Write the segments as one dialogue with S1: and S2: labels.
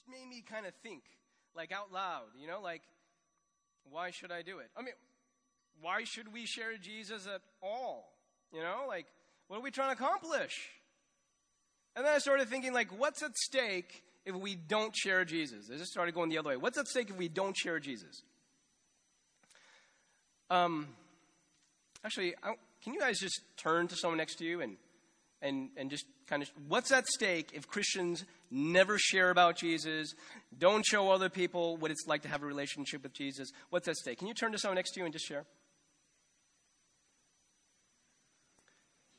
S1: just made me kind of think, like out loud, you know, like, why should I do it? I mean, why should we share Jesus at all? You know, like, what are we trying to accomplish? And then I started thinking, like, what's at stake if we don't share Jesus? I just started going the other way. What's at stake if we don't share Jesus? Um, actually, I, can you guys just turn to someone next to you and, and, and just kind of, what's at stake if Christians never share about Jesus, don't show other people what it's like to have a relationship with Jesus? What's at stake? Can you turn to someone next to you and just share?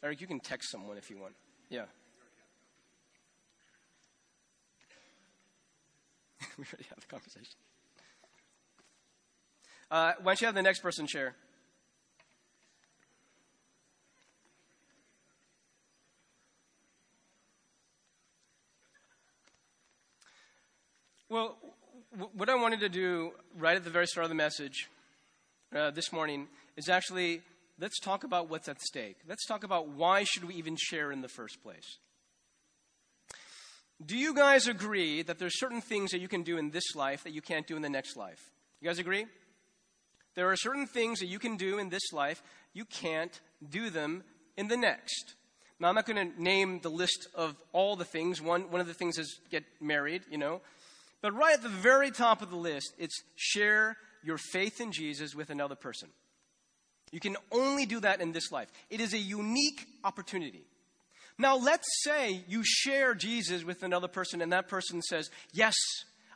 S1: Eric, you can text someone if you want. Yeah. we already have the conversation. Uh, why don't you have the next person share? Well, what I wanted to do right at the very start of the message uh, this morning is actually let's talk about what's at stake. Let's talk about why should we even share in the first place. Do you guys agree that there's certain things that you can do in this life that you can't do in the next life? You guys agree? There are certain things that you can do in this life, you can't do them in the next. Now, I'm not going to name the list of all the things. One, one of the things is get married, you know. But right at the very top of the list, it's share your faith in Jesus with another person. You can only do that in this life. It is a unique opportunity. Now, let's say you share Jesus with another person, and that person says, Yes,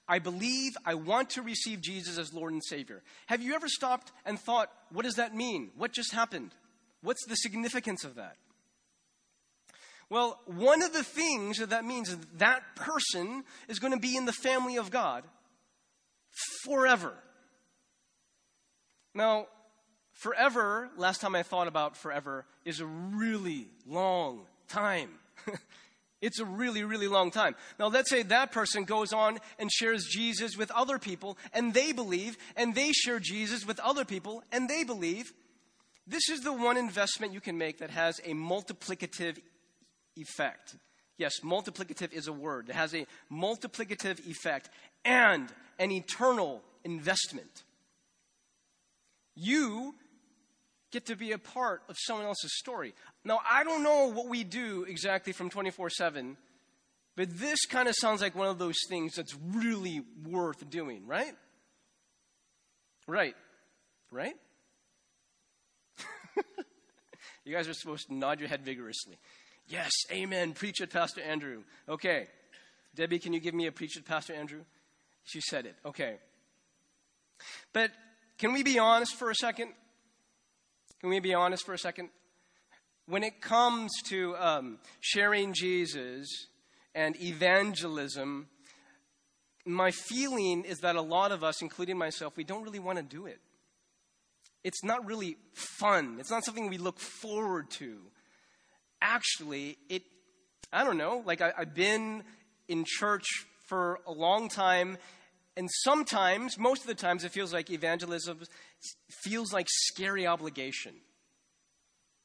S1: I believe I want to receive Jesus as Lord and Savior. Have you ever stopped and thought, What does that mean? What just happened? What's the significance of that? Well, one of the things that that means is that person is going to be in the family of God forever. Now, forever, last time I thought about forever, is a really long time. it's a really, really long time. Now, let's say that person goes on and shares Jesus with other people, and they believe, and they share Jesus with other people, and they believe. This is the one investment you can make that has a multiplicative effect. Yes, multiplicative is a word. It has a multiplicative effect and an eternal investment. You get to be a part of someone else's story. Now, I don't know what we do exactly from 24 7, but this kind of sounds like one of those things that's really worth doing, right? Right. Right? you guys are supposed to nod your head vigorously. Yes, amen. Preach it, Pastor Andrew. Okay. Debbie, can you give me a preach it, Pastor Andrew? She said it. Okay. But can we be honest for a second? Can we be honest for a second? When it comes to um, sharing Jesus and evangelism, my feeling is that a lot of us, including myself, we don't really want to do it. It's not really fun. It's not something we look forward to. Actually, it, I don't know, like I, I've been in church for a long time, and sometimes, most of the times, it feels like evangelism feels like scary obligation.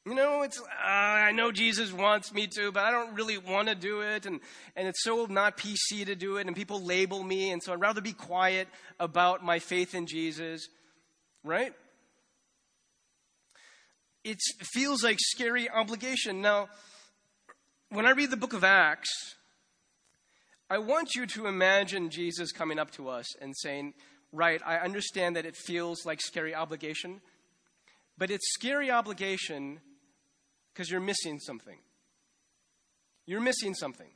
S1: You know, it's, uh, I know Jesus wants me to, but I don't really want to do it. And, and it's so not PC to do it. And people label me. And so I'd rather be quiet about my faith in Jesus. Right? It feels like scary obligation. Now, when I read the book of Acts, I want you to imagine Jesus coming up to us and saying, Right, I understand that it feels like scary obligation, but it's scary obligation because you're missing something. You're missing something.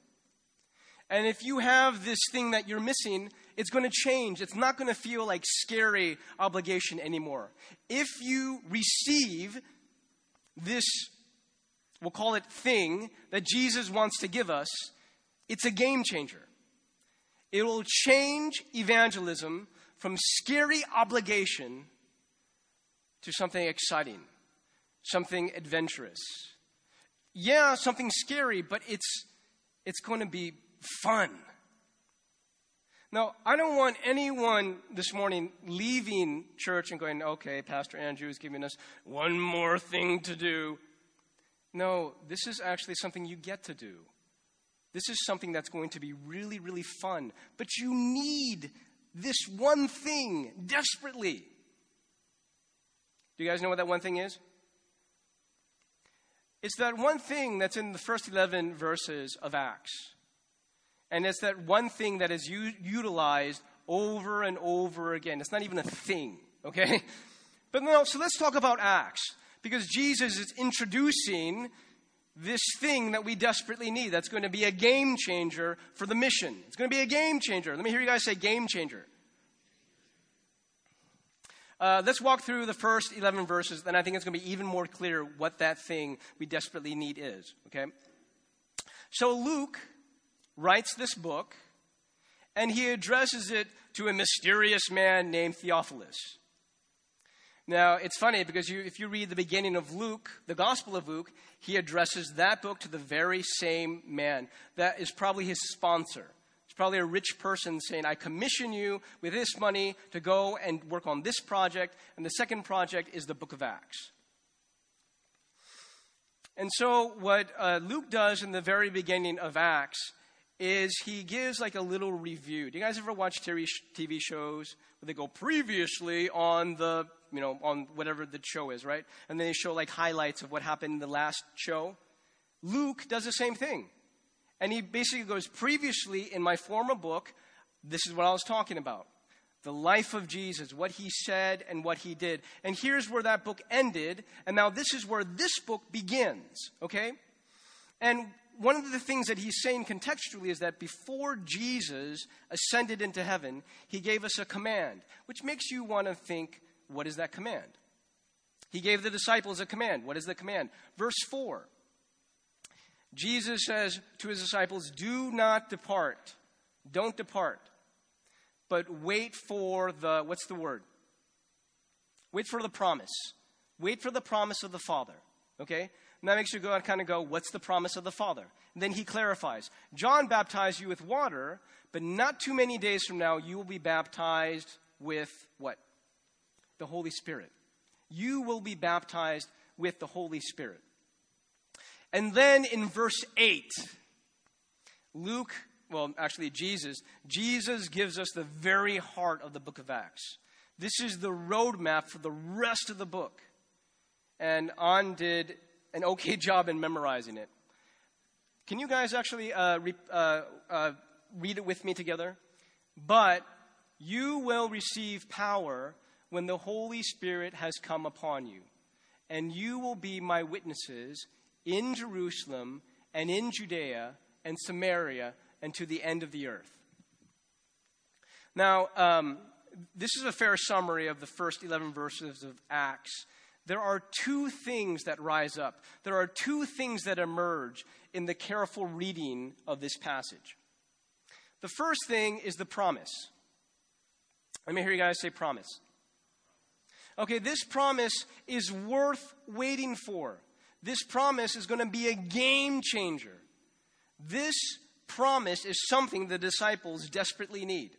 S1: And if you have this thing that you're missing, it's going to change. It's not going to feel like scary obligation anymore. If you receive this, we'll call it thing, that Jesus wants to give us, it's a game changer. It will change evangelism from scary obligation to something exciting, something adventurous. Yeah, something scary, but it's, it's going to be fun. Now, I don't want anyone this morning leaving church and going, okay, Pastor Andrew is giving us one more thing to do. No, this is actually something you get to do. This is something that's going to be really, really fun. But you need this one thing desperately. Do you guys know what that one thing is? It's that one thing that's in the first 11 verses of Acts. And it's that one thing that is u- utilized over and over again. It's not even a thing, okay? But no, so let's talk about Acts. Because Jesus is introducing this thing that we desperately need that's going to be a game changer for the mission. It's going to be a game changer. Let me hear you guys say game changer. Uh, let's walk through the first 11 verses, then I think it's going to be even more clear what that thing we desperately need is. Okay? So Luke writes this book, and he addresses it to a mysterious man named Theophilus. Now, it's funny because you, if you read the beginning of Luke, the Gospel of Luke, he addresses that book to the very same man. That is probably his sponsor. It's probably a rich person saying, I commission you with this money to go and work on this project. And the second project is the book of Acts. And so, what uh, Luke does in the very beginning of Acts is he gives like a little review. Do you guys ever watch TV, shows where they go previously on the, you know, on whatever the show is, right? And then they show like highlights of what happened in the last show. Luke does the same thing. And he basically goes, previously in my former book, this is what I was talking about. The life of Jesus, what he said and what he did. And here's where that book ended. And now this is where this book begins, okay? And one of the things that he's saying contextually is that before Jesus ascended into heaven, he gave us a command, which makes you want to think, what is that command? He gave the disciples a command. What is the command? Verse 4. Jesus says to his disciples, Do not depart. Don't depart. But wait for the, what's the word? Wait for the promise. Wait for the promise of the Father. Okay? That makes you go and kind of go, what's the promise of the Father? And then he clarifies John baptized you with water, but not too many days from now, you will be baptized with what? The Holy Spirit. You will be baptized with the Holy Spirit. And then in verse 8, Luke, well, actually, Jesus, Jesus gives us the very heart of the book of Acts. This is the roadmap for the rest of the book. And On did an okay job in memorizing it. Can you guys actually uh, re- uh, uh, read it with me together? But you will receive power when the Holy Spirit has come upon you, and you will be my witnesses in Jerusalem and in Judea and Samaria and to the end of the earth. Now, um, this is a fair summary of the first 11 verses of Acts there are two things that rise up. There are two things that emerge in the careful reading of this passage. The first thing is the promise. Let me hear you guys say promise. Okay, this promise is worth waiting for. This promise is going to be a game changer. This promise is something the disciples desperately need.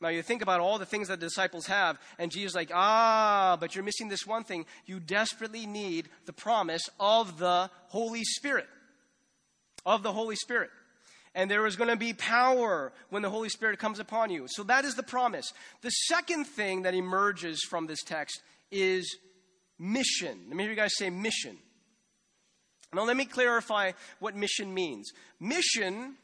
S1: Now you think about all the things that the disciples have, and Jesus like, ah, but you're missing this one thing. You desperately need the promise of the Holy Spirit. Of the Holy Spirit. And there is going to be power when the Holy Spirit comes upon you. So that is the promise. The second thing that emerges from this text is mission. Let me hear you guys say mission. Now let me clarify what mission means. Mission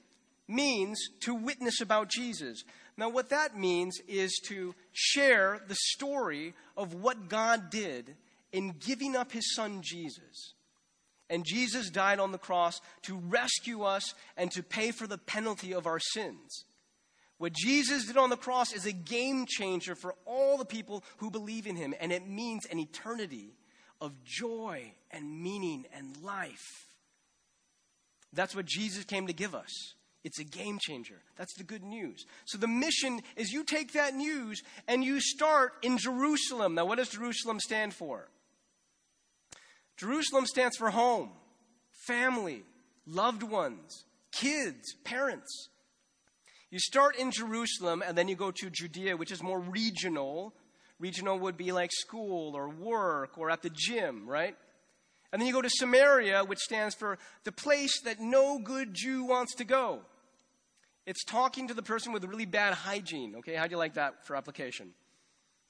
S1: means to witness about Jesus. Now, what that means is to share the story of what God did in giving up his son Jesus. And Jesus died on the cross to rescue us and to pay for the penalty of our sins. What Jesus did on the cross is a game changer for all the people who believe in him, and it means an eternity of joy and meaning and life. That's what Jesus came to give us. It's a game changer. That's the good news. So the mission is you take that news and you start in Jerusalem. Now, what does Jerusalem stand for? Jerusalem stands for home, family, loved ones, kids, parents. You start in Jerusalem and then you go to Judea, which is more regional. Regional would be like school or work or at the gym, right? And then you go to Samaria, which stands for the place that no good Jew wants to go. It's talking to the person with really bad hygiene. Okay, how do you like that for application?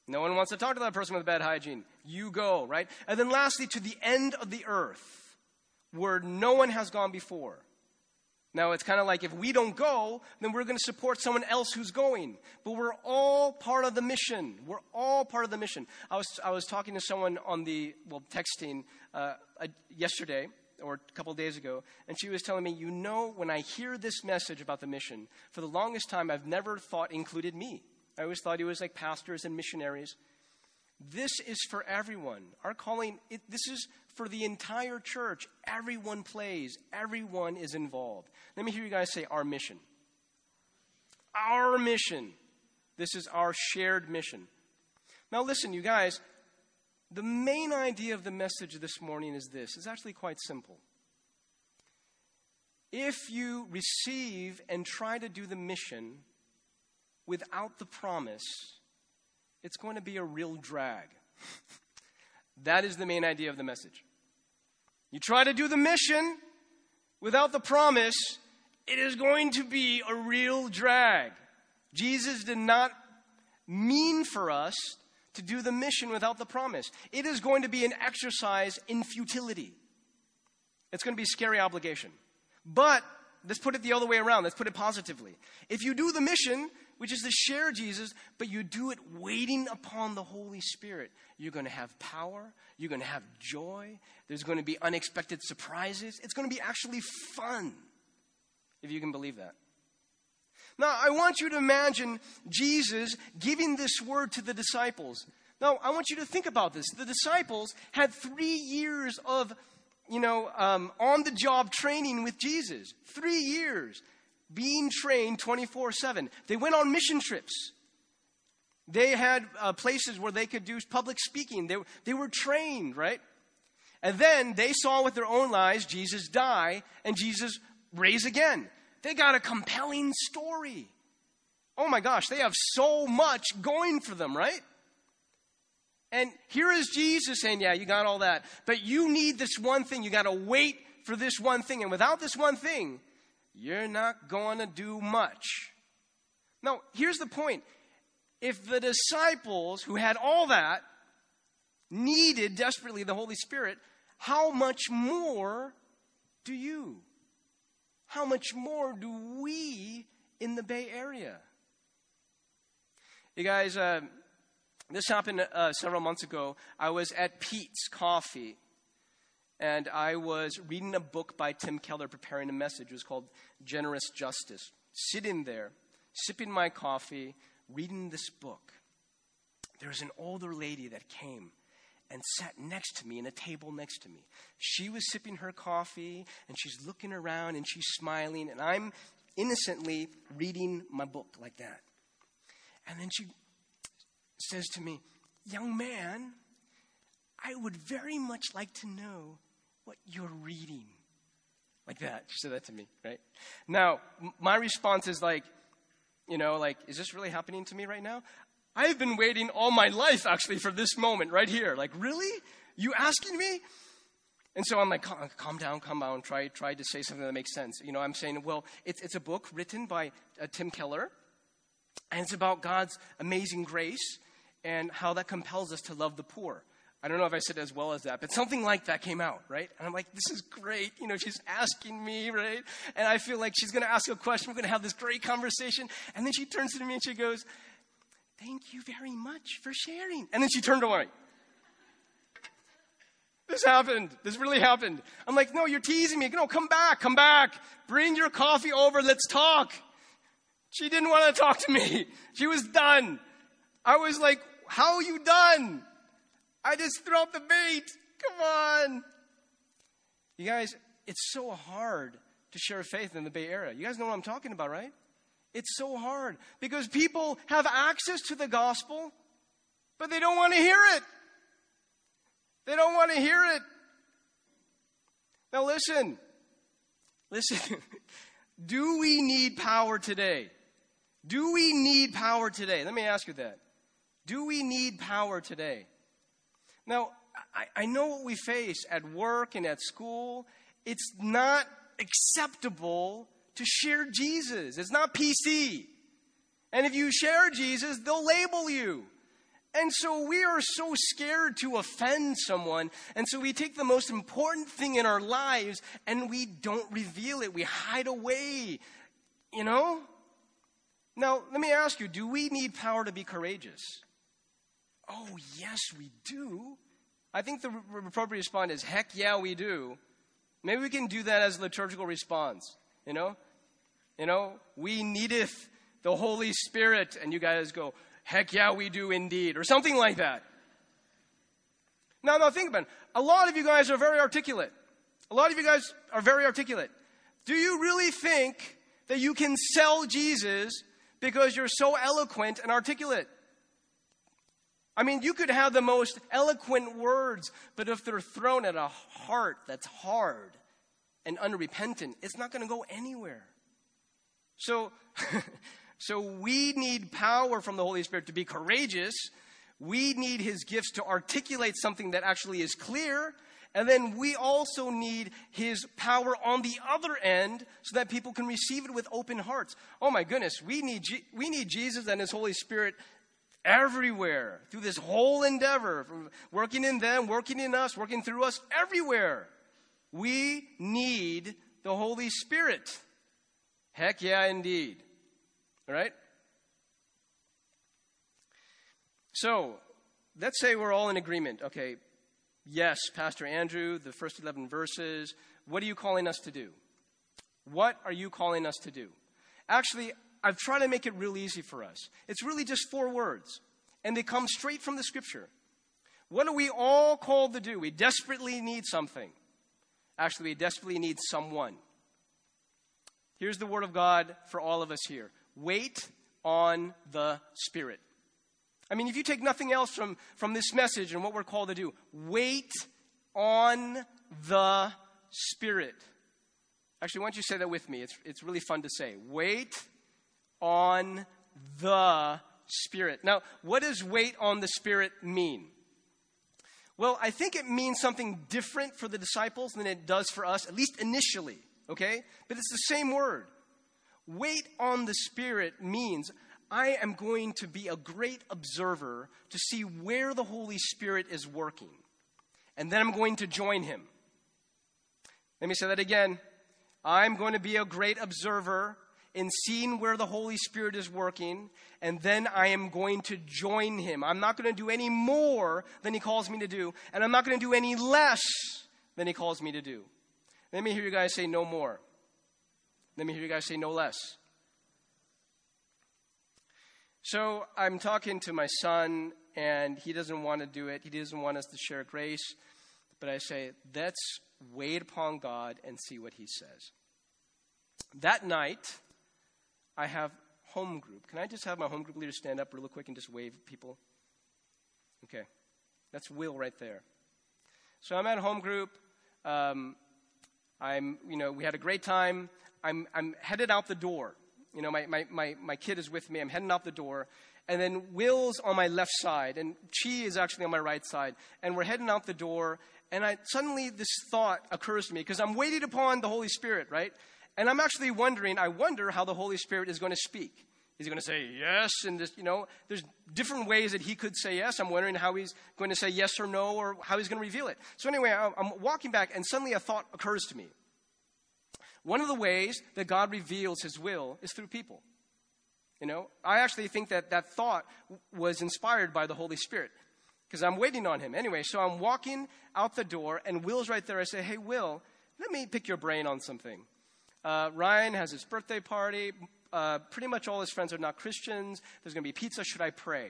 S1: No one wants to talk to that person with bad hygiene. You go, right? And then lastly, to the end of the earth, where no one has gone before. Now, it's kind of like if we don't go, then we're going to support someone else who's going. But we're all part of the mission. We're all part of the mission. I was, I was talking to someone on the, well, texting uh, uh, yesterday or a couple days ago, and she was telling me, you know, when I hear this message about the mission, for the longest time, I've never thought included me. I always thought it was like pastors and missionaries. This is for everyone. Our calling, it, this is for the entire church. Everyone plays, everyone is involved. Let me hear you guys say our mission. Our mission. This is our shared mission. Now, listen, you guys, the main idea of the message this morning is this it's actually quite simple. If you receive and try to do the mission without the promise, it's going to be a real drag. that is the main idea of the message. You try to do the mission without the promise, it is going to be a real drag. Jesus did not mean for us to do the mission without the promise. It is going to be an exercise in futility. It's going to be a scary obligation. But let's put it the other way around. Let's put it positively. If you do the mission, which is to share Jesus, but you do it waiting upon the Holy Spirit, you're going to have power. You're going to have joy. There's going to be unexpected surprises. It's going to be actually fun, if you can believe that. Now, I want you to imagine Jesus giving this word to the disciples. Now, I want you to think about this. The disciples had three years of, you know, um, on the job training with Jesus. Three years being trained 24 7. They went on mission trips. They had uh, places where they could do public speaking. They, they were trained, right? And then they saw with their own eyes Jesus die and Jesus raise again. They got a compelling story. Oh my gosh, they have so much going for them, right? And here is Jesus saying, Yeah, you got all that. But you need this one thing. You got to wait for this one thing. And without this one thing, you're not going to do much. Now, here's the point. If the disciples who had all that needed desperately the Holy Spirit, how much more do you? How much more do we in the Bay Area? You guys, uh, this happened uh, several months ago. I was at Peet's Coffee and I was reading a book by Tim Keller preparing a message. It was called Generous Justice. Sitting there, sipping my coffee, reading this book. There was an older lady that came and sat next to me in a table next to me. She was sipping her coffee and she's looking around and she's smiling, and I'm innocently reading my book like that. And then she says to me, Young man, I would very much like to know what you're reading. Like that. She said that to me, right? Now, my response is like, you know, like, is this really happening to me right now? I've been waiting all my life, actually, for this moment right here. Like, really? You asking me? And so I'm like, calm, calm down, calm down. Try, try to say something that makes sense. You know, I'm saying, well, it's, it's a book written by uh, Tim Keller, and it's about God's amazing grace and how that compels us to love the poor. I don't know if I said as well as that, but something like that came out, right? And I'm like, this is great. You know, she's asking me, right? And I feel like she's going to ask a question. We're going to have this great conversation. And then she turns to me and she goes, Thank you very much for sharing. And then she turned away. This happened. This really happened. I'm like, no, you're teasing me. No, come back, come back. Bring your coffee over. Let's talk. She didn't want to talk to me. She was done. I was like, how are you done? I just threw out the bait. Come on. You guys, it's so hard to share faith in the Bay Area. You guys know what I'm talking about, right? It's so hard because people have access to the gospel, but they don't want to hear it. They don't want to hear it. Now, listen. Listen. Do we need power today? Do we need power today? Let me ask you that. Do we need power today? Now, I, I know what we face at work and at school. It's not acceptable to share Jesus. It's not PC. And if you share Jesus, they'll label you. And so we are so scared to offend someone. And so we take the most important thing in our lives and we don't reveal it. We hide away, you know? Now, let me ask you do we need power to be courageous? Oh, yes, we do. I think the appropriate response is heck yeah, we do. Maybe we can do that as a liturgical response, you know? You know, we needeth the Holy Spirit. And you guys go, heck yeah, we do indeed, or something like that. Now, now think about it. A lot of you guys are very articulate. A lot of you guys are very articulate. Do you really think that you can sell Jesus because you're so eloquent and articulate? I mean, you could have the most eloquent words, but if they're thrown at a heart that's hard and unrepentant, it's not going to go anywhere. So, So we need power from the Holy Spirit to be courageous. We need His gifts to articulate something that actually is clear. And then we also need His power on the other end so that people can receive it with open hearts. Oh my goodness, we need, we need Jesus and His Holy Spirit everywhere through this whole endeavor, working in them, working in us, working through us, everywhere. We need the Holy Spirit. Heck yeah, indeed. All right? So, let's say we're all in agreement. Okay, yes, Pastor Andrew, the first 11 verses. What are you calling us to do? What are you calling us to do? Actually, I've tried to make it real easy for us. It's really just four words, and they come straight from the scripture. What are we all called to do? We desperately need something. Actually, we desperately need someone. Here's the word of God for all of us here wait on the Spirit. I mean, if you take nothing else from, from this message and what we're called to do, wait on the Spirit. Actually, why don't you say that with me? It's, it's really fun to say. Wait on the Spirit. Now, what does wait on the Spirit mean? Well, I think it means something different for the disciples than it does for us, at least initially, okay? But it's the same word. Wait on the Spirit means I am going to be a great observer to see where the Holy Spirit is working. And then I'm going to join him. Let me say that again. I'm going to be a great observer in seeing where the Holy Spirit is working, and then I am going to join him. I'm not going to do any more than he calls me to do, and I'm not going to do any less than he calls me to do. Let me hear you guys say no more. Let me hear you guys say no less. So I'm talking to my son, and he doesn't want to do it. He doesn't want us to share grace. But I say, let's wait upon God and see what he says. That night, I have home group. Can I just have my home group leader stand up real quick and just wave people? Okay. That's Will right there. So I'm at home group. Um, I'm, you know, we had a great time. I'm, I'm headed out the door. You know, my, my, my, my kid is with me. I'm heading out the door. And then Will's on my left side, and Chi is actually on my right side. And we're heading out the door. And I, suddenly this thought occurs to me because I'm waiting upon the Holy Spirit, right? And I'm actually wondering, I wonder how the Holy Spirit is going to speak. Is he going to say yes? And just, you know, there's different ways that he could say yes. I'm wondering how he's going to say yes or no or how he's going to reveal it. So anyway, I'm walking back and suddenly a thought occurs to me. One of the ways that God reveals his will is through people. You know, I actually think that that thought was inspired by the Holy Spirit because I'm waiting on him. Anyway, so I'm walking out the door and Will's right there. I say, Hey, Will, let me pick your brain on something. Uh, Ryan has his birthday party. Uh, pretty much all his friends are not Christians. There's going to be pizza. Should I pray?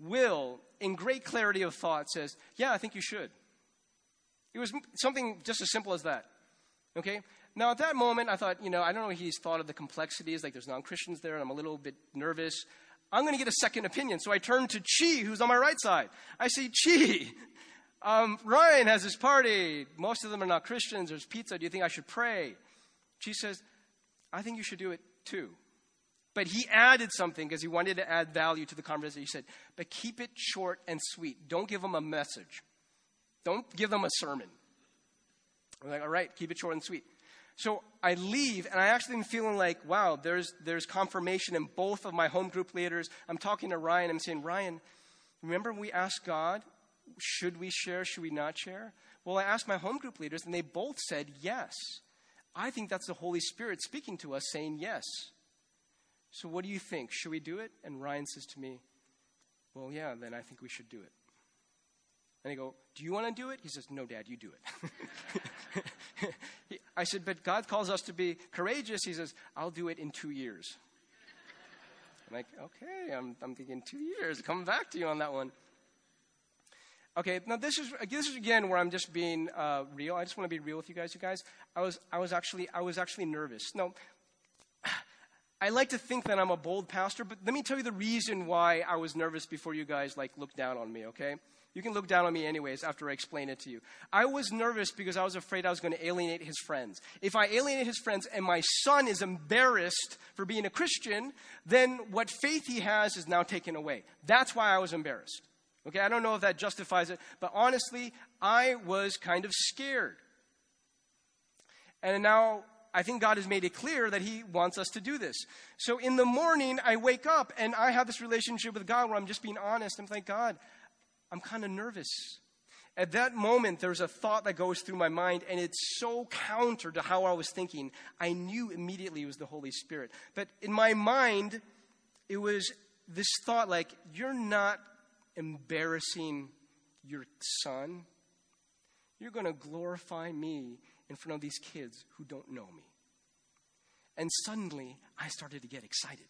S1: Will, in great clarity of thought, says, Yeah, I think you should. It was something just as simple as that. Okay? Now, at that moment, I thought, you know, I don't know he's thought of the complexities, like there's non Christians there, and I'm a little bit nervous. I'm going to get a second opinion. So I turn to Chi, who's on my right side. I say, Chi, um, Ryan has his party. Most of them are not Christians. There's pizza. Do you think I should pray? Chi says, I think you should do it too. But he added something because he wanted to add value to the conversation. He said, but keep it short and sweet. Don't give them a message. Don't give them a sermon. I'm like, all right, keep it short and sweet. So I leave, and I actually am feeling like, wow, there's, there's confirmation in both of my home group leaders. I'm talking to Ryan. I'm saying, Ryan, remember we asked God, should we share, should we not share? Well, I asked my home group leaders, and they both said yes. I think that's the Holy Spirit speaking to us, saying yes. So what do you think? Should we do it? And Ryan says to me, Well, yeah, then I think we should do it. And I go, Do you want to do it? He says, No, Dad, you do it. I said, But God calls us to be courageous. He says, I'll do it in two years. I'm like, Okay, I'm, I'm thinking two years. Coming back to you on that one. Okay, now this is this is again where I'm just being uh, real. I just want to be real with you guys. You guys, I was I was actually I was actually nervous. No, I like to think that I'm a bold pastor, but let me tell you the reason why I was nervous before you guys like looked down on me. Okay, you can look down on me anyways after I explain it to you. I was nervous because I was afraid I was going to alienate his friends. If I alienate his friends and my son is embarrassed for being a Christian, then what faith he has is now taken away. That's why I was embarrassed. Okay, I don't know if that justifies it, but honestly, I was kind of scared. And now I think God has made it clear that He wants us to do this. So in the morning, I wake up and I have this relationship with God where I'm just being honest. I'm like, God, I'm kind of nervous. At that moment, there's a thought that goes through my mind, and it's so counter to how I was thinking. I knew immediately it was the Holy Spirit. But in my mind, it was this thought like, You're not embarrassing your son. You're going to glorify me in front of these kids who don't know me. And suddenly, I started to get excited.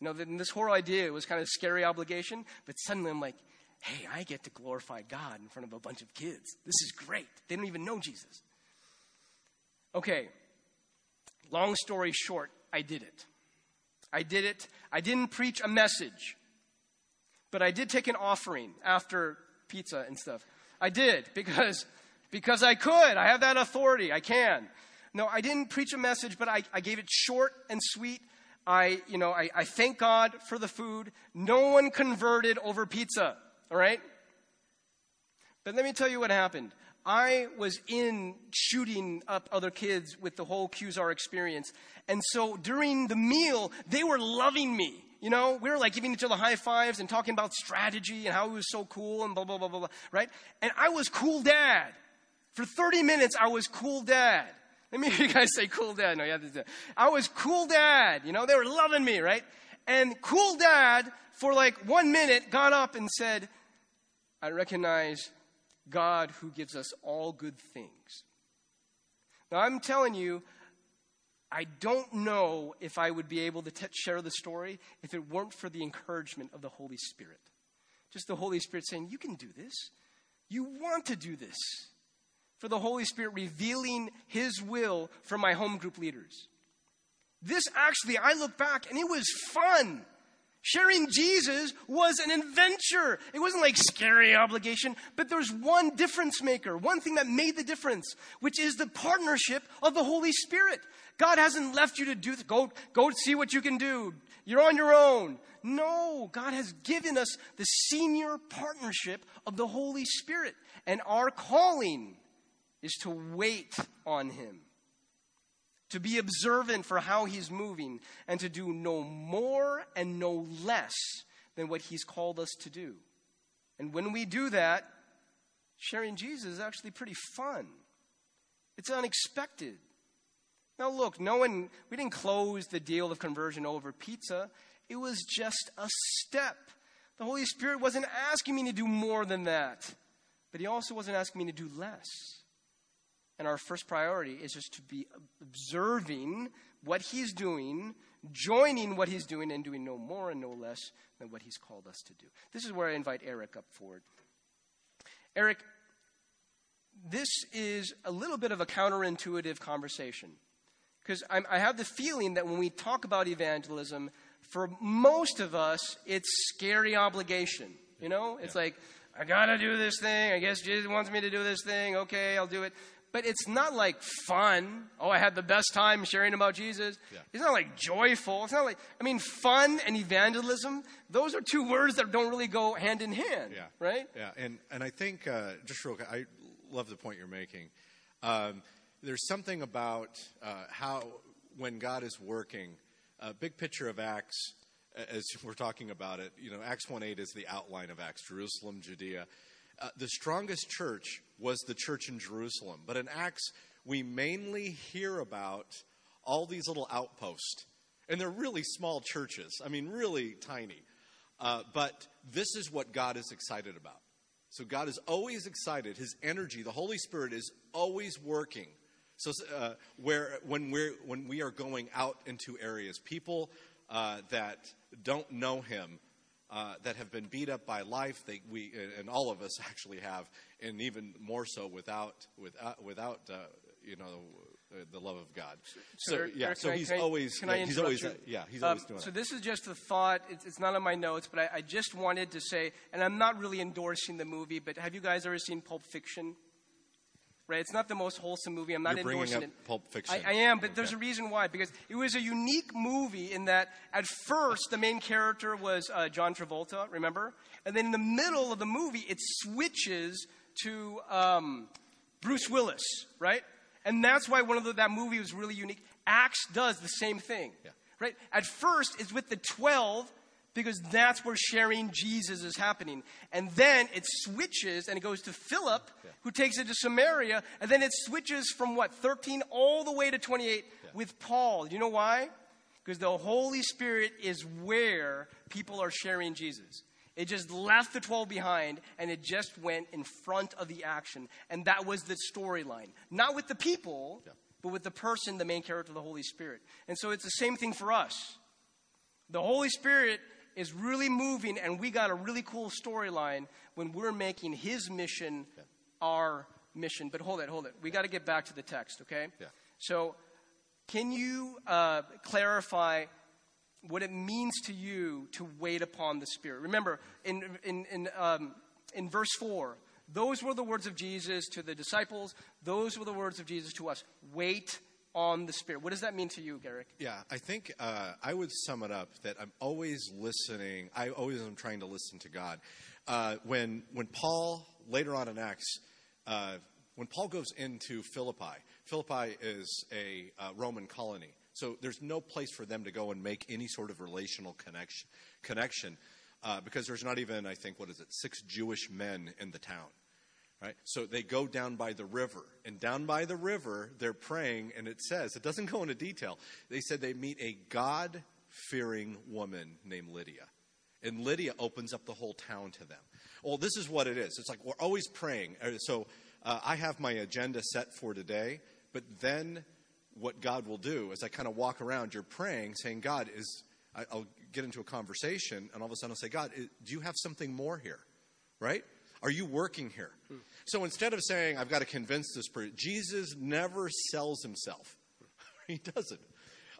S1: You know, this whole idea was kind of scary obligation, but suddenly I'm like, hey, I get to glorify God in front of a bunch of kids. This is great. They don't even know Jesus. Okay, long story short, I did it. I did it. I didn't preach a message but I did take an offering after pizza and stuff. I did because because I could. I have that authority. I can. No, I didn't preach a message, but I, I gave it short and sweet. I, you know, I, I thank God for the food. No one converted over pizza. All right? But let me tell you what happened. I was in shooting up other kids with the whole QZAR experience. And so during the meal, they were loving me. You know, we were like giving each other high fives and talking about strategy and how it was so cool and blah, blah, blah, blah, blah, right? And I was cool dad. For 30 minutes, I was cool dad. Let me hear you guys say cool dad. No, you have to say, I was cool dad. You know, they were loving me, right? And cool dad, for like one minute, got up and said, I recognize God who gives us all good things. Now, I'm telling you, I don't know if I would be able to t- share the story if it weren't for the encouragement of the Holy Spirit. Just the Holy Spirit saying, You can do this. You want to do this. For the Holy Spirit revealing His will for my home group leaders. This actually, I look back and it was fun. Sharing Jesus was an adventure. It wasn't like scary obligation, but there's one difference maker, one thing that made the difference, which is the partnership of the Holy Spirit. God hasn't left you to do, go, go see what you can do. You're on your own. No, God has given us the senior partnership of the Holy Spirit. And our calling is to wait on Him, to be observant for how He's moving, and to do no more and no less than what He's called us to do. And when we do that, sharing Jesus is actually pretty fun. It's unexpected. Now, look, no one, we didn't close the deal of conversion over pizza. It was just a step. The Holy Spirit wasn't asking me to do more than that, but He also wasn't asking me to do less. And our first priority is just to be observing what He's doing, joining what He's doing, and doing no more and no less than what He's called us to do. This is where I invite Eric up forward. Eric, this is a little bit of a counterintuitive conversation. Because I have the feeling that when we talk about evangelism, for most of us, it's scary obligation. You know, it's yeah. like, I gotta do this thing. I guess Jesus wants me to do this thing. Okay, I'll do it. but it's not like fun. Oh, I had the best time sharing about Jesus.
S2: Yeah.
S1: It's not like joyful. It's not like, I mean, fun and evangelism, those are two words that don't really go hand in hand.
S2: Yeah.
S1: Right?
S2: Yeah, and and I think uh, just real quick, I love the point you're making. Um, there's something about uh, how when God is working, a big picture of Acts, as we're talking about it, you know, Acts 1:8 is the outline of Acts, Jerusalem, Judea. Uh, the strongest church was the church in Jerusalem, but in Acts we mainly hear about all these little outposts, and they're really small churches. I mean, really tiny. Uh, but this is what God is excited about. So God is always excited. His energy, the Holy Spirit, is always working. So uh, where when we're when we are going out into areas, people uh, that don't know Him, uh, that have been beat up by life, they, we and all of us actually have, and even more so without without without uh, you know uh, the love of God. So yeah, so he's
S1: I-
S2: always yeah, he's always
S1: you?
S2: yeah he's
S1: Um,
S2: always doing
S1: so
S2: that.
S1: this is just a thought. It's, it's not on my notes, but I, I just wanted to say, and I'm not really endorsing the movie, but have you guys ever seen Pulp Fiction? Right, it's not the most wholesome movie. I'm not
S2: You're bringing
S1: endorsing
S2: up
S1: it.
S2: Pulp Fiction.
S1: I, I am, but
S2: Okay.
S1: there's a reason why. Because it was a unique movie in that at first the main character was uh, John Travolta, remember? And then in the middle of the movie, it switches to um, Bruce Willis, right? And that's why one of the, that movie was really unique. Acts does the same thing,
S2: Yeah.
S1: right? At first, it's with the 12 because that's where sharing Jesus is happening. And then it switches and it goes to Philip, who takes it to Samaria, and then it switches from what, 13 all the way to 28 with Paul. Do you know why? Because the Holy Spirit is where people are sharing Jesus. It just left the 12 behind and it just went in front of the action. And that was the storyline. Not with the people, but with the person, the main character, the Holy Spirit. And so it's the same thing for us. The Holy Spirit is really moving, and we got a really cool storyline when we're making His mission our mission. But hold it, hold it. We got to get back to the text, okay?
S2: Yeah.
S1: So, can you uh, clarify what it means to you to wait upon the Spirit? Remember, in, in, in, um, in verse 4, those were the words of Jesus to the disciples, those were the words of Jesus to us. Wait on the Spirit. What does that mean to you, Garrick?
S2: Yeah, I think uh, I would sum it up that I'm always listening. I always am trying to listen to God. Uh, when when Paul later on in Acts, uh, when Paul goes into Philippi, Philippi is a uh, Roman colony, so there's no place for them to go and make any sort of relational connection. Connection, uh, because there's not even I think what is it six Jewish men in the town. Right? So they go down by the river, and down by the river, they're praying, and it says, it doesn't go into detail. They said they meet a God fearing woman named Lydia. And Lydia opens up the whole town to them. Well, this is what it is. It's like we're always praying. Uh, So uh, I have my agenda set for today, but then what God will do is I kind of walk around, you're praying, saying, God, is, I- I'll get into a conversation, and all of a sudden I'll say, God, do you have something more here? Right? Are you working here? So instead of saying, I've got to convince this person, Jesus never sells himself. he doesn't.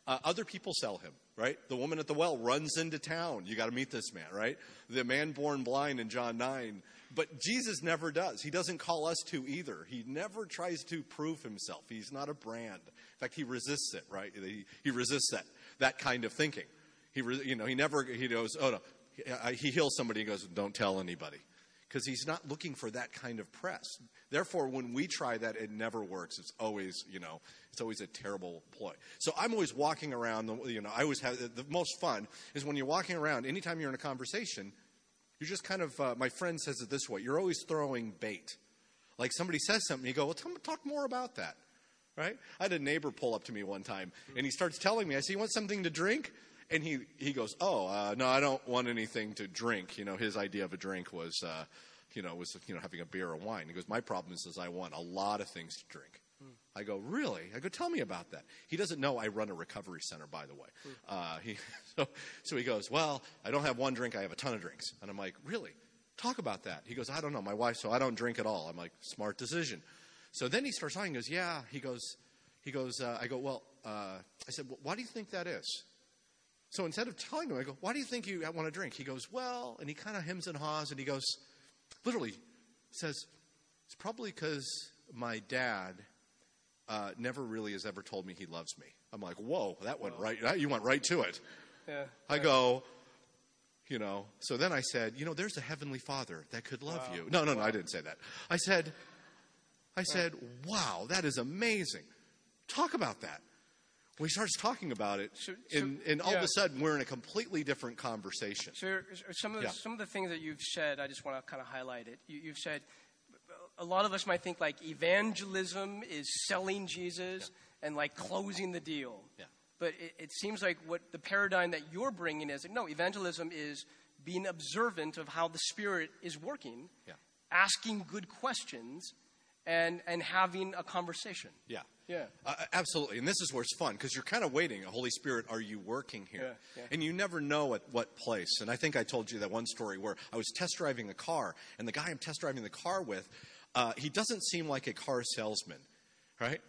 S2: Uh, other people sell him, right? The woman at the well runs into town. You got to meet this man, right? The man born blind in John 9. But Jesus never does. He doesn't call us to either. He never tries to prove himself. He's not a brand. In fact, he resists it, right? He, he resists that, that kind of thinking. He, you know, he never, he goes, oh no. He, uh, he heals somebody, he goes, don't tell anybody because he's not looking for that kind of press. Therefore, when we try that, it never works. It's always, you know, it's always a terrible ploy. So I'm always walking around. the- You know, I always have the most fun is when you're walking around. Anytime you're in a conversation, you're just kind of. Uh, my friend says it this way: you're always throwing bait. Like somebody says something, you go, "Well, tell talk more about that." Right? I had a neighbor pull up to me one time, and he starts telling me, "I say, you want something to drink?" And he, he goes, "Oh, uh, no, I don't want anything to drink." You know, his idea of a drink was, uh, you know, was you know having a beer or wine. He goes, "My problem is, is I want a lot of things to drink." I go, "Really?" I go, "Tell me about that." He doesn't know I run a recovery center, by the way. Uh, he, so, so he goes, "Well, I don't have one drink; I have a ton of drinks." And I'm like, "Really? Talk about that." He goes, "I don't know. My wife, so I don't drink at all." I'm like, "Smart decision." So then he starts talking. He goes, "Yeah." He goes, he goes. Uh, I go, "Well," uh, I said, well, "Why do you think that is?" So instead of telling him, I go, "Why do you think you want to drink?" He goes, "Well," and he kind of hems and haws, and he goes, literally says, "It's probably because my dad uh, never really has ever told me he loves me. I'm like, whoa, that went right. You went right to it.
S1: Yeah.
S2: I go, you know. So then I said, you know, there's a heavenly Father that could love
S1: Wow.
S2: you. No, no, no, I didn't say that. I said, I said, wow, that is amazing. Talk about that. He starts talking about it,
S1: So- so-
S2: and, and all of a sudden we're in a completely different conversation.
S1: So some of the,
S2: Yeah.
S1: some of the things that you've said, I just want to kind of highlight it. You, you've said a lot of us might think like evangelism is selling Jesus and like closing the deal.
S2: Yeah.
S1: But it, it seems like what the paradigm that you're bringing is no, evangelism is being observant of how the Spirit is working,
S2: Yeah.
S1: asking good questions, and and having a conversation.
S2: Yeah.
S1: Yeah.
S2: Uh, absolutely. And this is where it's fun because you're kind of waiting. Holy Spirit, are you working here?
S1: Yeah, yeah.
S2: And you never know at what place. And I think I told you that one story where I was test driving a car, and the guy I'm test driving the car with, uh, he doesn't seem like a car salesman, right?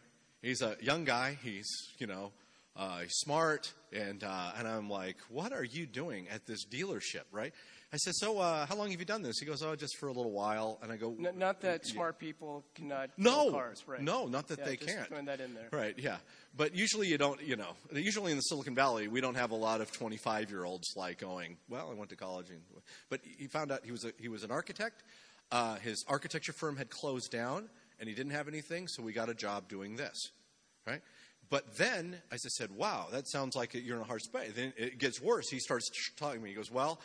S2: He's a young guy. He's, you know, uh, he's smart. And, uh, and I'm like, what are you doing at this dealership, right? I said, so uh, how long have you done this? He goes, oh, just for a little while. And I go,
S1: N- not that smart people cannot
S2: no,
S1: cars, right?
S2: no, not that
S1: Yeah,
S2: they
S1: just
S2: can't.
S1: throwing that in there.
S2: Right, yeah. But usually you don't, you know, usually in the Silicon Valley, we don't have a lot of 25 year olds like going, well, I went to college. And, but he found out he was, a, he was an architect. Uh, his architecture firm had closed down and he didn't have anything, so we got a job doing this, right? But then I just said, wow, that sounds like you're in a hard space. Then it gets worse. He starts talking to me. He goes, well,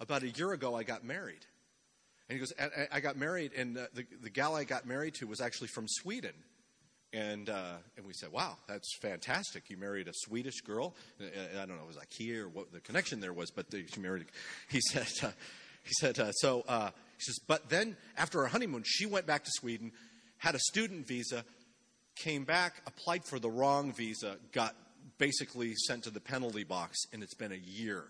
S2: about a year ago, I got married. And he goes, "I- got married, and uh, the, the gal I got married to was actually from Sweden. And, uh, and we said, wow, that's fantastic. You married a Swedish girl. Uh, I don't know, it was IKEA or what the connection there was, but she married, he said, uh, he said, uh, so, uh, he says, but then after our honeymoon, she went back to Sweden, had a student visa, came back, applied for the wrong visa, got basically sent to the penalty box, and it's been a year,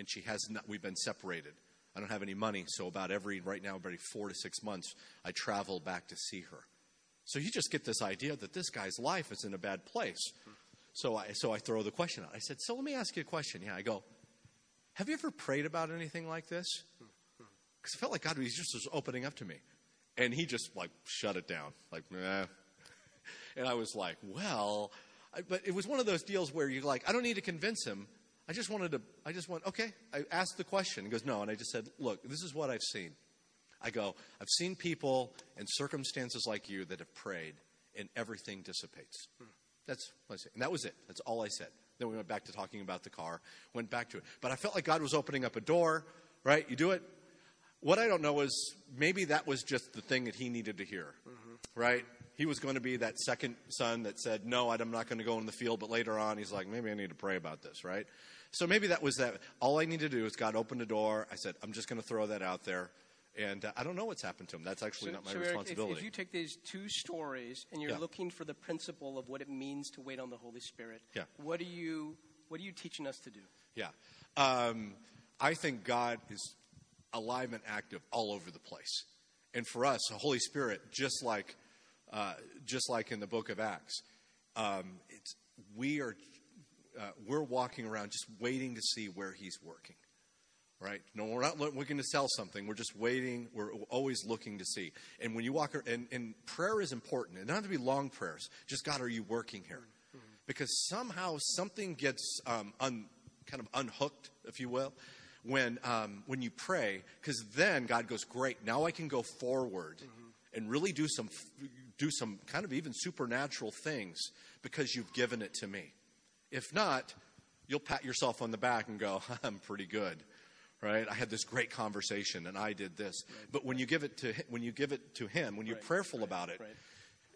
S2: and she has not. We've been separated. I don't have any money, so about every right now, every four to six months, I travel back to see her. So you just get this idea that this guy's life is in a bad place. So I so I throw the question out. I said, "So let me ask you a question." Yeah, I go, "Have you ever prayed about anything like this?" Because I felt like God was just was opening up to me, and he just like shut it down, like, nah. And I was like, well, I, but it was one of those deals where you're like, I don't need to convince him. I just wanted to, I just went, okay. I asked the question. He goes, no. And I just said, look, this is what I've seen. I go, I've seen people in circumstances like you that have prayed and everything dissipates. That's what I said. And that was it. That's all I said. Then we went back to talking about the car, went back to it. But I felt like God was opening up a door, right? You do it. What I don't know is maybe that was just the thing that he needed to hear, right? He was going to be that second son that said, No, I'm not going to go in the field. But later on, he's like, Maybe I need to pray about this, right? So maybe that was that. All I need to do is God opened the door. I said, I'm just going to throw that out there. And uh, I don't know what's happened to him. That's actually not my
S1: so Eric, if-
S2: responsibility.
S1: if, you take these two stories and you're
S2: Yeah.
S1: looking for the principle of what it means to wait on the Holy Spirit,
S2: Yeah.
S1: what are you what are you teaching us to do?
S2: Yeah. Um, I think God is alive and active all over the place. And for us, the Holy Spirit, just like, uh, just like in the book of Acts, um, it's, we are, uh, we're walking around just waiting to see where He's working. Right? No, we're not lo- looking to sell something. We're just waiting. We're always looking to see. And when you walk, and, and prayer is important. It doesn't have to be long prayers. Just God, are you working here? Because somehow something gets um, un, kind of unhooked, if you will, when um, when you pray. Because then God goes, great. Now I can go forward and really do some do some kind of even supernatural things because you've given it to me. If not, you'll pat yourself on the back and go, I'm pretty good. Right? I had this great conversation and I did this. But when you give it to when you give it to him, when you're
S1: Right,
S2: prayerful about it
S1: right.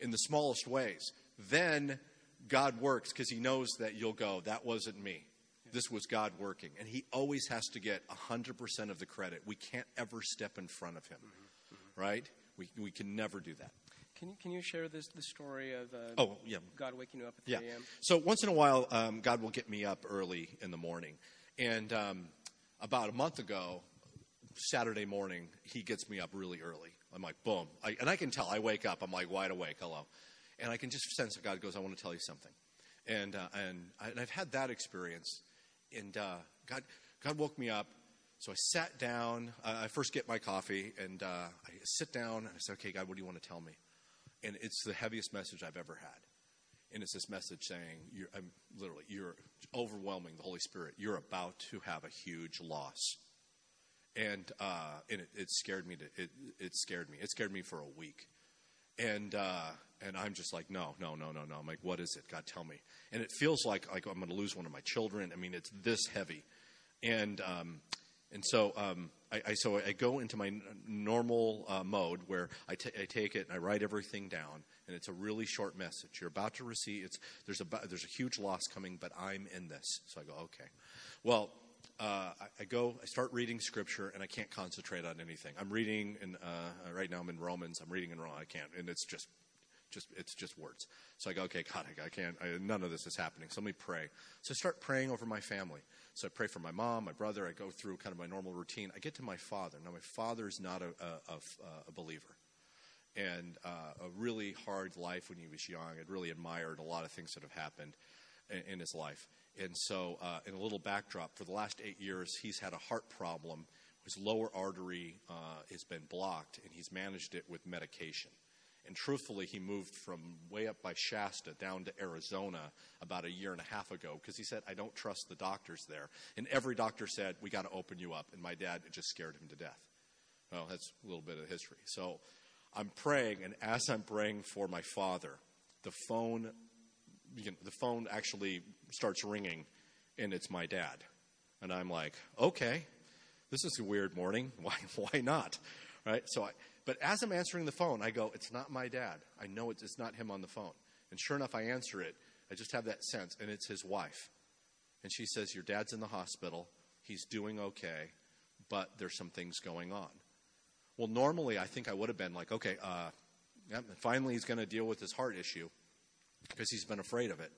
S2: in the smallest ways, then God works because he knows that you'll go, that wasn't me. This was God working. And he always has to get 100% of the credit. We can't ever step in front of him. Mm-hmm. Mm-hmm. Right? We, we can never do that.
S1: Can you can you share this the story of uh,
S2: Oh, yeah.
S1: God waking you up at
S2: Yeah.
S1: 3 a.m.?
S2: So once in a while, um, God will get me up early in the morning. And um, about a month ago, Saturday morning, he gets me up really early. I'm like, boom. I, and I can tell. I wake up. I'm like wide awake. Hello. And I can just sense that God goes, I want to tell you something. And, uh, and, I, and I've had that experience. And uh, God, God woke me up. So I sat down. Uh, I first get my coffee. And uh, I sit down. And I said, okay, God, what do you want to tell me? And it's the heaviest message I've ever had. and it's this message saying, you're, I'm literally, you're overwhelming the Holy Spirit. You're about to have a huge loss. And, uh, and it, it scared me to, it, it scared me. It scared me for a week. And, uh, and I'm just like, no, no, no, no, no. I'm like, what is it? God, tell me. And it feels like, like I'm going to lose one of my children. I mean, it's this heavy. And, um, and so, um, I, I, so I go into my normal uh, mode where I, t- I take it and I write everything down and it's a really short message. You're about to receive it's there's a there's a huge loss coming, but I'm in this. So I go, okay. Well, uh, I, I, go, I start reading scripture, and I can't concentrate on anything. I'm reading, and uh, right now I'm in Romans. I'm reading in Romans. I can't, and it's just, just it's just words. So I go, okay, God, I, I can't. I, none of this is happening. So let me pray. So I start praying over my family. So I pray for my mom, my brother. I go through kind of my normal routine. I get to my father. Now my father is not a, a, a, believer and uh, a really hard life when he was young. I'd really admired a lot of things that have happened in, in his life. And so, uh, in a little backdrop, for the last eight years, he's had a heart problem. His lower artery uh, has been blocked, and he's managed it with medication. And truthfully, he moved from way up by Shasta down to Arizona about a year and a half ago because he said, I don't trust the doctors there. And every doctor said, We got to open you up. And my dad, it just scared him to death. Well, that's a little bit of history. So I'm praying, and as I'm praying for my father, the phone, you know, the phone actually starts ringing, and it's my dad. And I'm like, okay, this is a weird morning. Why, why not? Right? So, I, but as I'm answering the phone, I go, it's not my dad. I know it's, it's not him on the phone. And sure enough, I answer it. I just have that sense, and it's his wife. And she says, Your dad's in the hospital. He's doing okay, but there's some things going on. Well, normally I think I would have been like, okay, uh, yeah, finally he's going to deal with his heart issue because he's been afraid of it.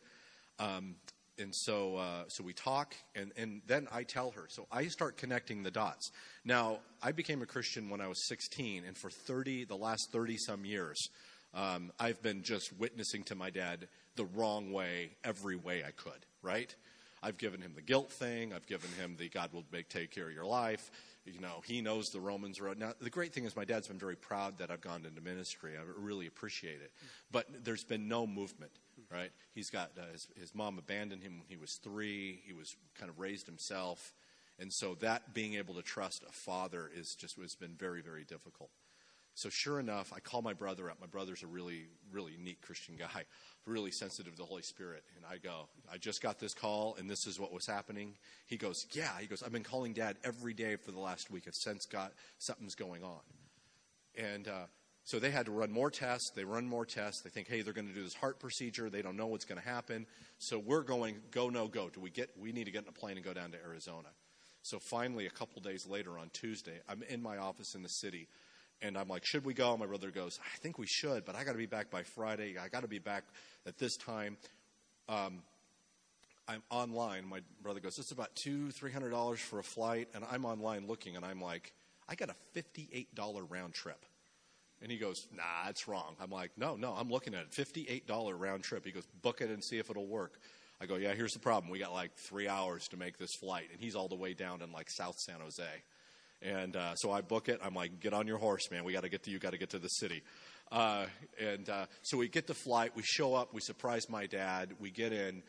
S2: Um, and so, uh, so we talk, and, and then I tell her. So I start connecting the dots. Now, I became a Christian when I was 16, and for 30, the last 30 some years, um, I've been just witnessing to my dad the wrong way, every way I could, right? I've given him the guilt thing. I've given him the God will make, take care of your life you know, he knows the Romans road. Now, the great thing is my dad's been very proud that I've gone into ministry. I really appreciate it. But there's been no movement, right? He's got uh, his, his mom abandoned him when he was three. He was kind of raised himself. And so that being able to trust a father is just has been very, very difficult. So sure enough, I call my brother up. My brother's a really, really neat Christian guy, really sensitive to the Holy Spirit. And I go, I just got this call, and this is what was happening. He goes, Yeah. He goes, I've been calling Dad every day for the last week. I've sensed got something's going on. And uh, so they had to run more tests. They run more tests. They think, hey, they're going to do this heart procedure. They don't know what's going to happen. So we're going, go, no, go. Do we get? We need to get in a plane and go down to Arizona. So finally, a couple days later on Tuesday, I'm in my office in the city and I'm like, should we go? My brother goes, I think we should, but I got to be back by Friday. I got to be back at this time. Um, I'm online. My brother goes, it's about two, three hundred dollars for a flight, and I'm online looking, and I'm like, I got a fifty-eight dollar round trip. And he goes, Nah, that's wrong. I'm like, No, no, I'm looking at it. Fifty-eight dollar round trip. He goes, Book it and see if it'll work. I go, Yeah, here's the problem. We got like three hours to make this flight, and he's all the way down in like South San Jose. And uh, so I book it. I'm like, get on your horse, man. We got to get to you. Got to get to the city. Uh, and uh, so we get the flight. We show up. We surprise my dad. We get in,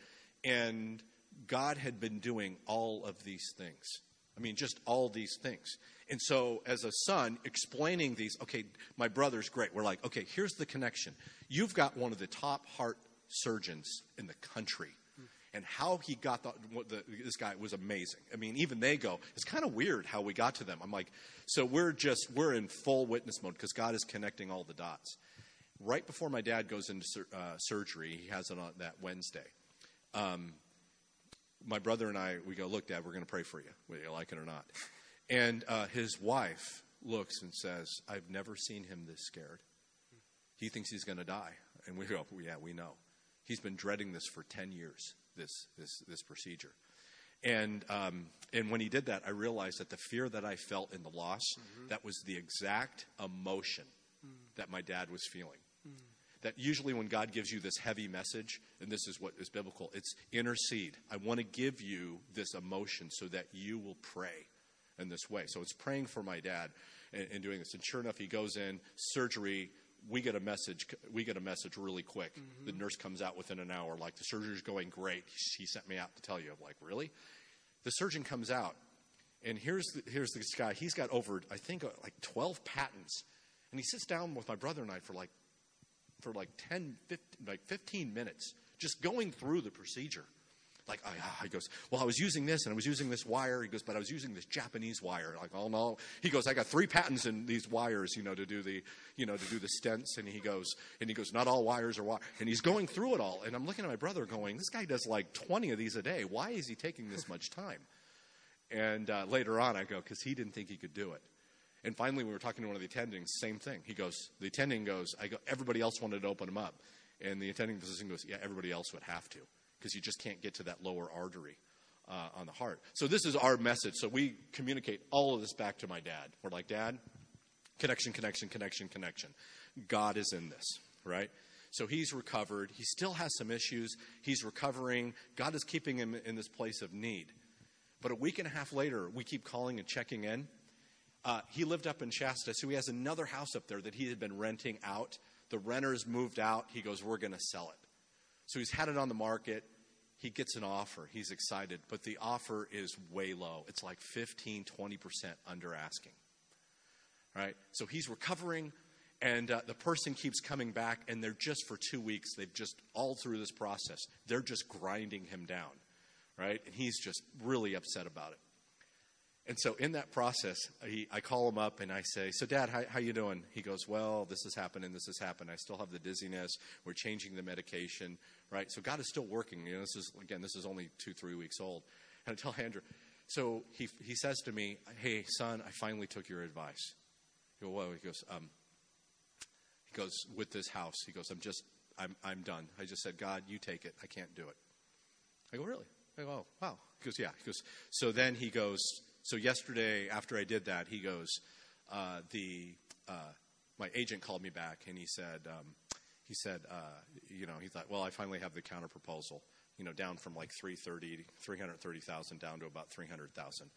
S2: and God had been doing all of these things. I mean, just all these things. And so, as a son, explaining these, okay, my brother's great. We're like, okay, here's the connection. You've got one of the top heart surgeons in the country and how he got the, the, this guy was amazing. I mean, even they go, it's kind of weird how we got to them. I'm like, so we're just we're in full witness mode because God is connecting all the dots. Right before my dad goes into sur- uh, surgery, he has it on that Wednesday. Um, my brother and I, we go, look, Dad, we're going to pray for you, whether you like it or not. And uh, his wife looks and says, I've never seen him this scared. He thinks he's going to die. And we go, yeah, we know. He's been dreading this for 10 years this this this procedure. And um, and when he did that, I realized that the fear that I felt in the loss mm-hmm. that was the exact emotion mm. that my dad was feeling. Mm. That usually when God gives you this heavy message, and this is what is biblical, it's intercede. I want to give you this emotion so that you will pray in this way. So it's praying for my dad and, and doing this. And sure enough, he goes in surgery we get a message. We get a message really quick. The nurse comes out within an hour. Like the surgery's going great. He sent me out to tell you. I'm like, really? The surgeon comes out, and here's the, here's this guy. He's got over I think uh, like 12 patents, and he sits down with my brother and I for like for like 10, 15, like 15 minutes, just going through the procedure. Like, ah, he goes, well, I was using this and I was using this wire. He goes, but I was using this Japanese wire. Like, oh no. He goes, I got three patents in these wires, you know, to do the, you know, to do the stents. And he goes, and he goes, not all wires are wire. And he's going through it all. And I'm looking at my brother going, this guy does like 20 of these a day. Why is he taking this much time? And uh, later on, I go, because he didn't think he could do it. And finally, we were talking to one of the attendings, same thing. He goes, the attending goes, I go, everybody else wanted to open him up. And the attending physician goes, yeah, everybody else would have to because you just can't get to that lower artery uh, on the heart. So this is our message. So we communicate all of this back to my dad. We're like, Dad, connection, connection, connection, connection. God is in this, right? So he's recovered. He still has some issues. He's recovering. God is keeping him in this place of need. But a week and a half later, we keep calling and checking in. Uh, he lived up in Shasta, so he has another house up there that he had been renting out. The renters moved out. He goes, We're going to sell it. So he's had it on the market. He gets an offer. He's excited, but the offer is way low. It's like 15, 20% under asking. Right? So he's recovering, and uh, the person keeps coming back, and they're just for two weeks, they've just, all through this process, they're just grinding him down. Right? And he's just really upset about it. And so in that process, he, I call him up and I say, "So, Dad, how, how you doing?" He goes, "Well, this has happened and this has happened. I still have the dizziness. We're changing the medication, right? So God is still working. You know, this is again, this is only two, three weeks old." And I tell Andrew, so he he says to me, "Hey, son, I finally took your advice." He goes, "Well," he goes, um, he goes with this house. He goes, "I'm just, I'm, I'm done. I just said, God, you take it. I can't do it." I go, "Really?" I go, "Oh, wow." He goes, "Yeah." He goes, so then he goes so yesterday, after I did that, he goes, uh, the uh, my agent called me back and he said, um, he said, uh, you know, he thought, well, I finally have the counter proposal, you know, down from like 330, 330,000 down to about 300,000,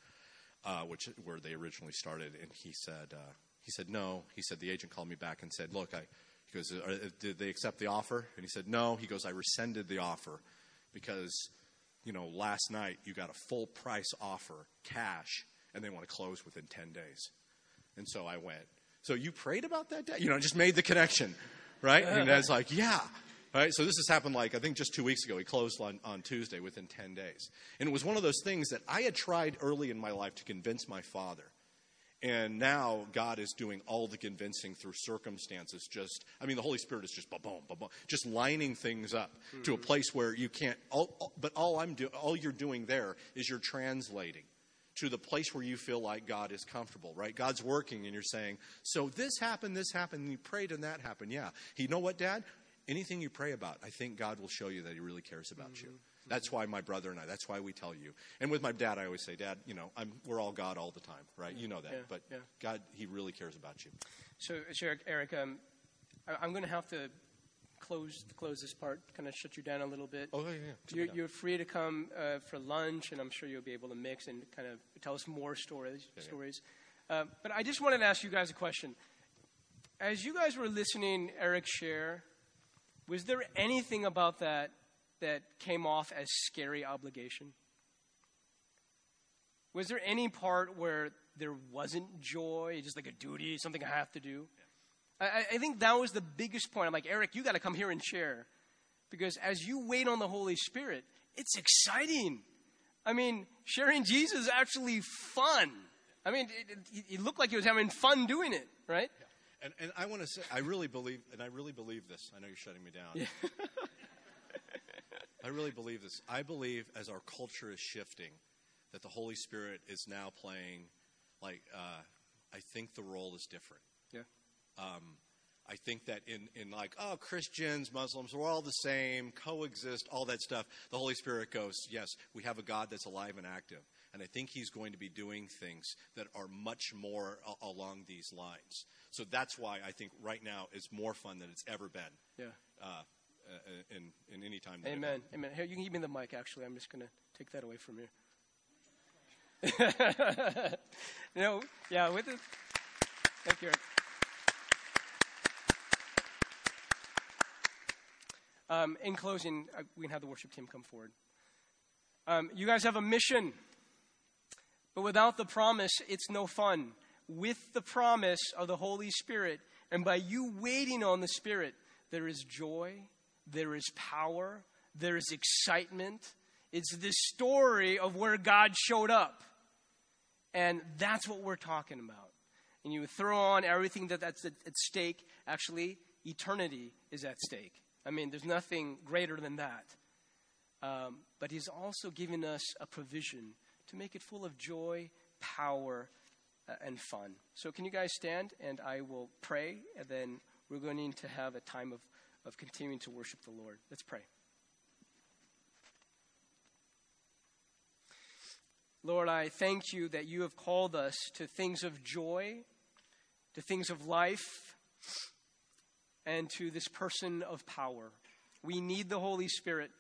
S2: uh, which where they originally started. And he said, uh, he said no. He said the agent called me back and said, look, I. He goes, did they accept the offer? And he said, no. He goes, I rescinded the offer because you know, last night you got a full price offer, cash, and they want to close within 10 days. And so I went. So you prayed about that day? You know, just made the connection, right? And Dad's like, yeah. Right? So this has happened like, I think just two weeks ago. He closed on, on Tuesday within 10 days. And it was one of those things that I had tried early in my life to convince my father and now God is doing all the convincing through circumstances. Just, I mean, the Holy Spirit is just ba boom, boom, boom, just lining things up mm-hmm. to a place where you can't. All, all, but all I'm do, all you're doing there is you're translating to the place where you feel like God is comfortable, right? God's working, and you're saying, "So this happened, this happened, and you prayed, and that happened." Yeah, you know what, Dad? Anything you pray about, I think God will show you that He really cares about mm-hmm. you. That's why my brother and I, that's why we tell you. And with my dad, I always say, Dad, you know, I'm, we're all God all the time, right? You know that.
S1: Yeah,
S2: but
S1: yeah.
S2: God, He really cares about you.
S1: So, so Eric, um, I, am going to have to close close this part, kind of shut you down a little bit.
S2: Oh, yeah, yeah.
S1: You're, you're, free to come uh, for lunch, and I'm sure you'll be able to mix and kind of tell us more stories. Yeah, stories. Uh, but I just wanted to ask you guys a question. As you guys were listening, Eric share, was there anything about that that came off as scary obligation? Was there any part where there wasn't joy, just like a duty, something I have to do? I, I think that was the biggest point. I'm like, Eric, you got to come here and share. Because as you wait on the Holy Spirit, it's exciting. I mean, sharing Jesus is actually fun. I mean, it, it, it looked like he was having fun doing it, right?
S2: Yeah. And, and I want to say, I really believe, and I really believe this. I know you're shutting me down. Yeah. I really believe this. I believe as our culture is shifting, that the Holy Spirit is now playing, like, uh, I think the role is different. Um, I think that in, in like, oh, Christians, Muslims, we're all the same, coexist, all that stuff. The Holy Spirit goes, yes, we have a God that's alive and active. And I think He's going to be doing things that are much more a- along these lines. So that's why I think right now is more fun than it's ever been.
S1: Yeah.
S2: Uh, uh, in, in any time.
S1: Amen. Amen. Here, you can give me the mic, actually. I'm just going to take that away from you. you know, yeah, with it. Thank you. Um, in closing, uh, we can have the worship team come forward. Um, you guys have a mission, but without the promise, it's no fun. With the promise of the Holy Spirit, and by you waiting on the Spirit, there is joy, there is power, there is excitement. It's this story of where God showed up. And that's what we're talking about. And you throw on everything that, that's at, at stake. Actually, eternity is at stake. I mean, there's nothing greater than that. Um, but He's also giving us a provision to make it full of joy, power, uh, and fun. So, can you guys stand and I will pray, and then we're going to have a time of, of continuing to worship the Lord. Let's pray. Lord, I thank you that you have called us to things of joy, to things of life, and to this person of power. We need the Holy Spirit,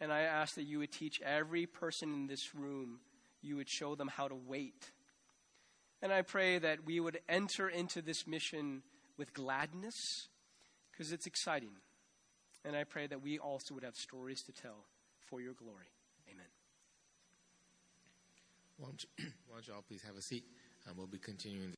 S1: and I ask that you would teach every person in this room, you would show them how to wait. And I pray that we would enter into this mission with gladness, because it's exciting. And I pray that we also would have stories to tell for your glory.
S3: You, why don't you all please have a seat? and we'll be continuing.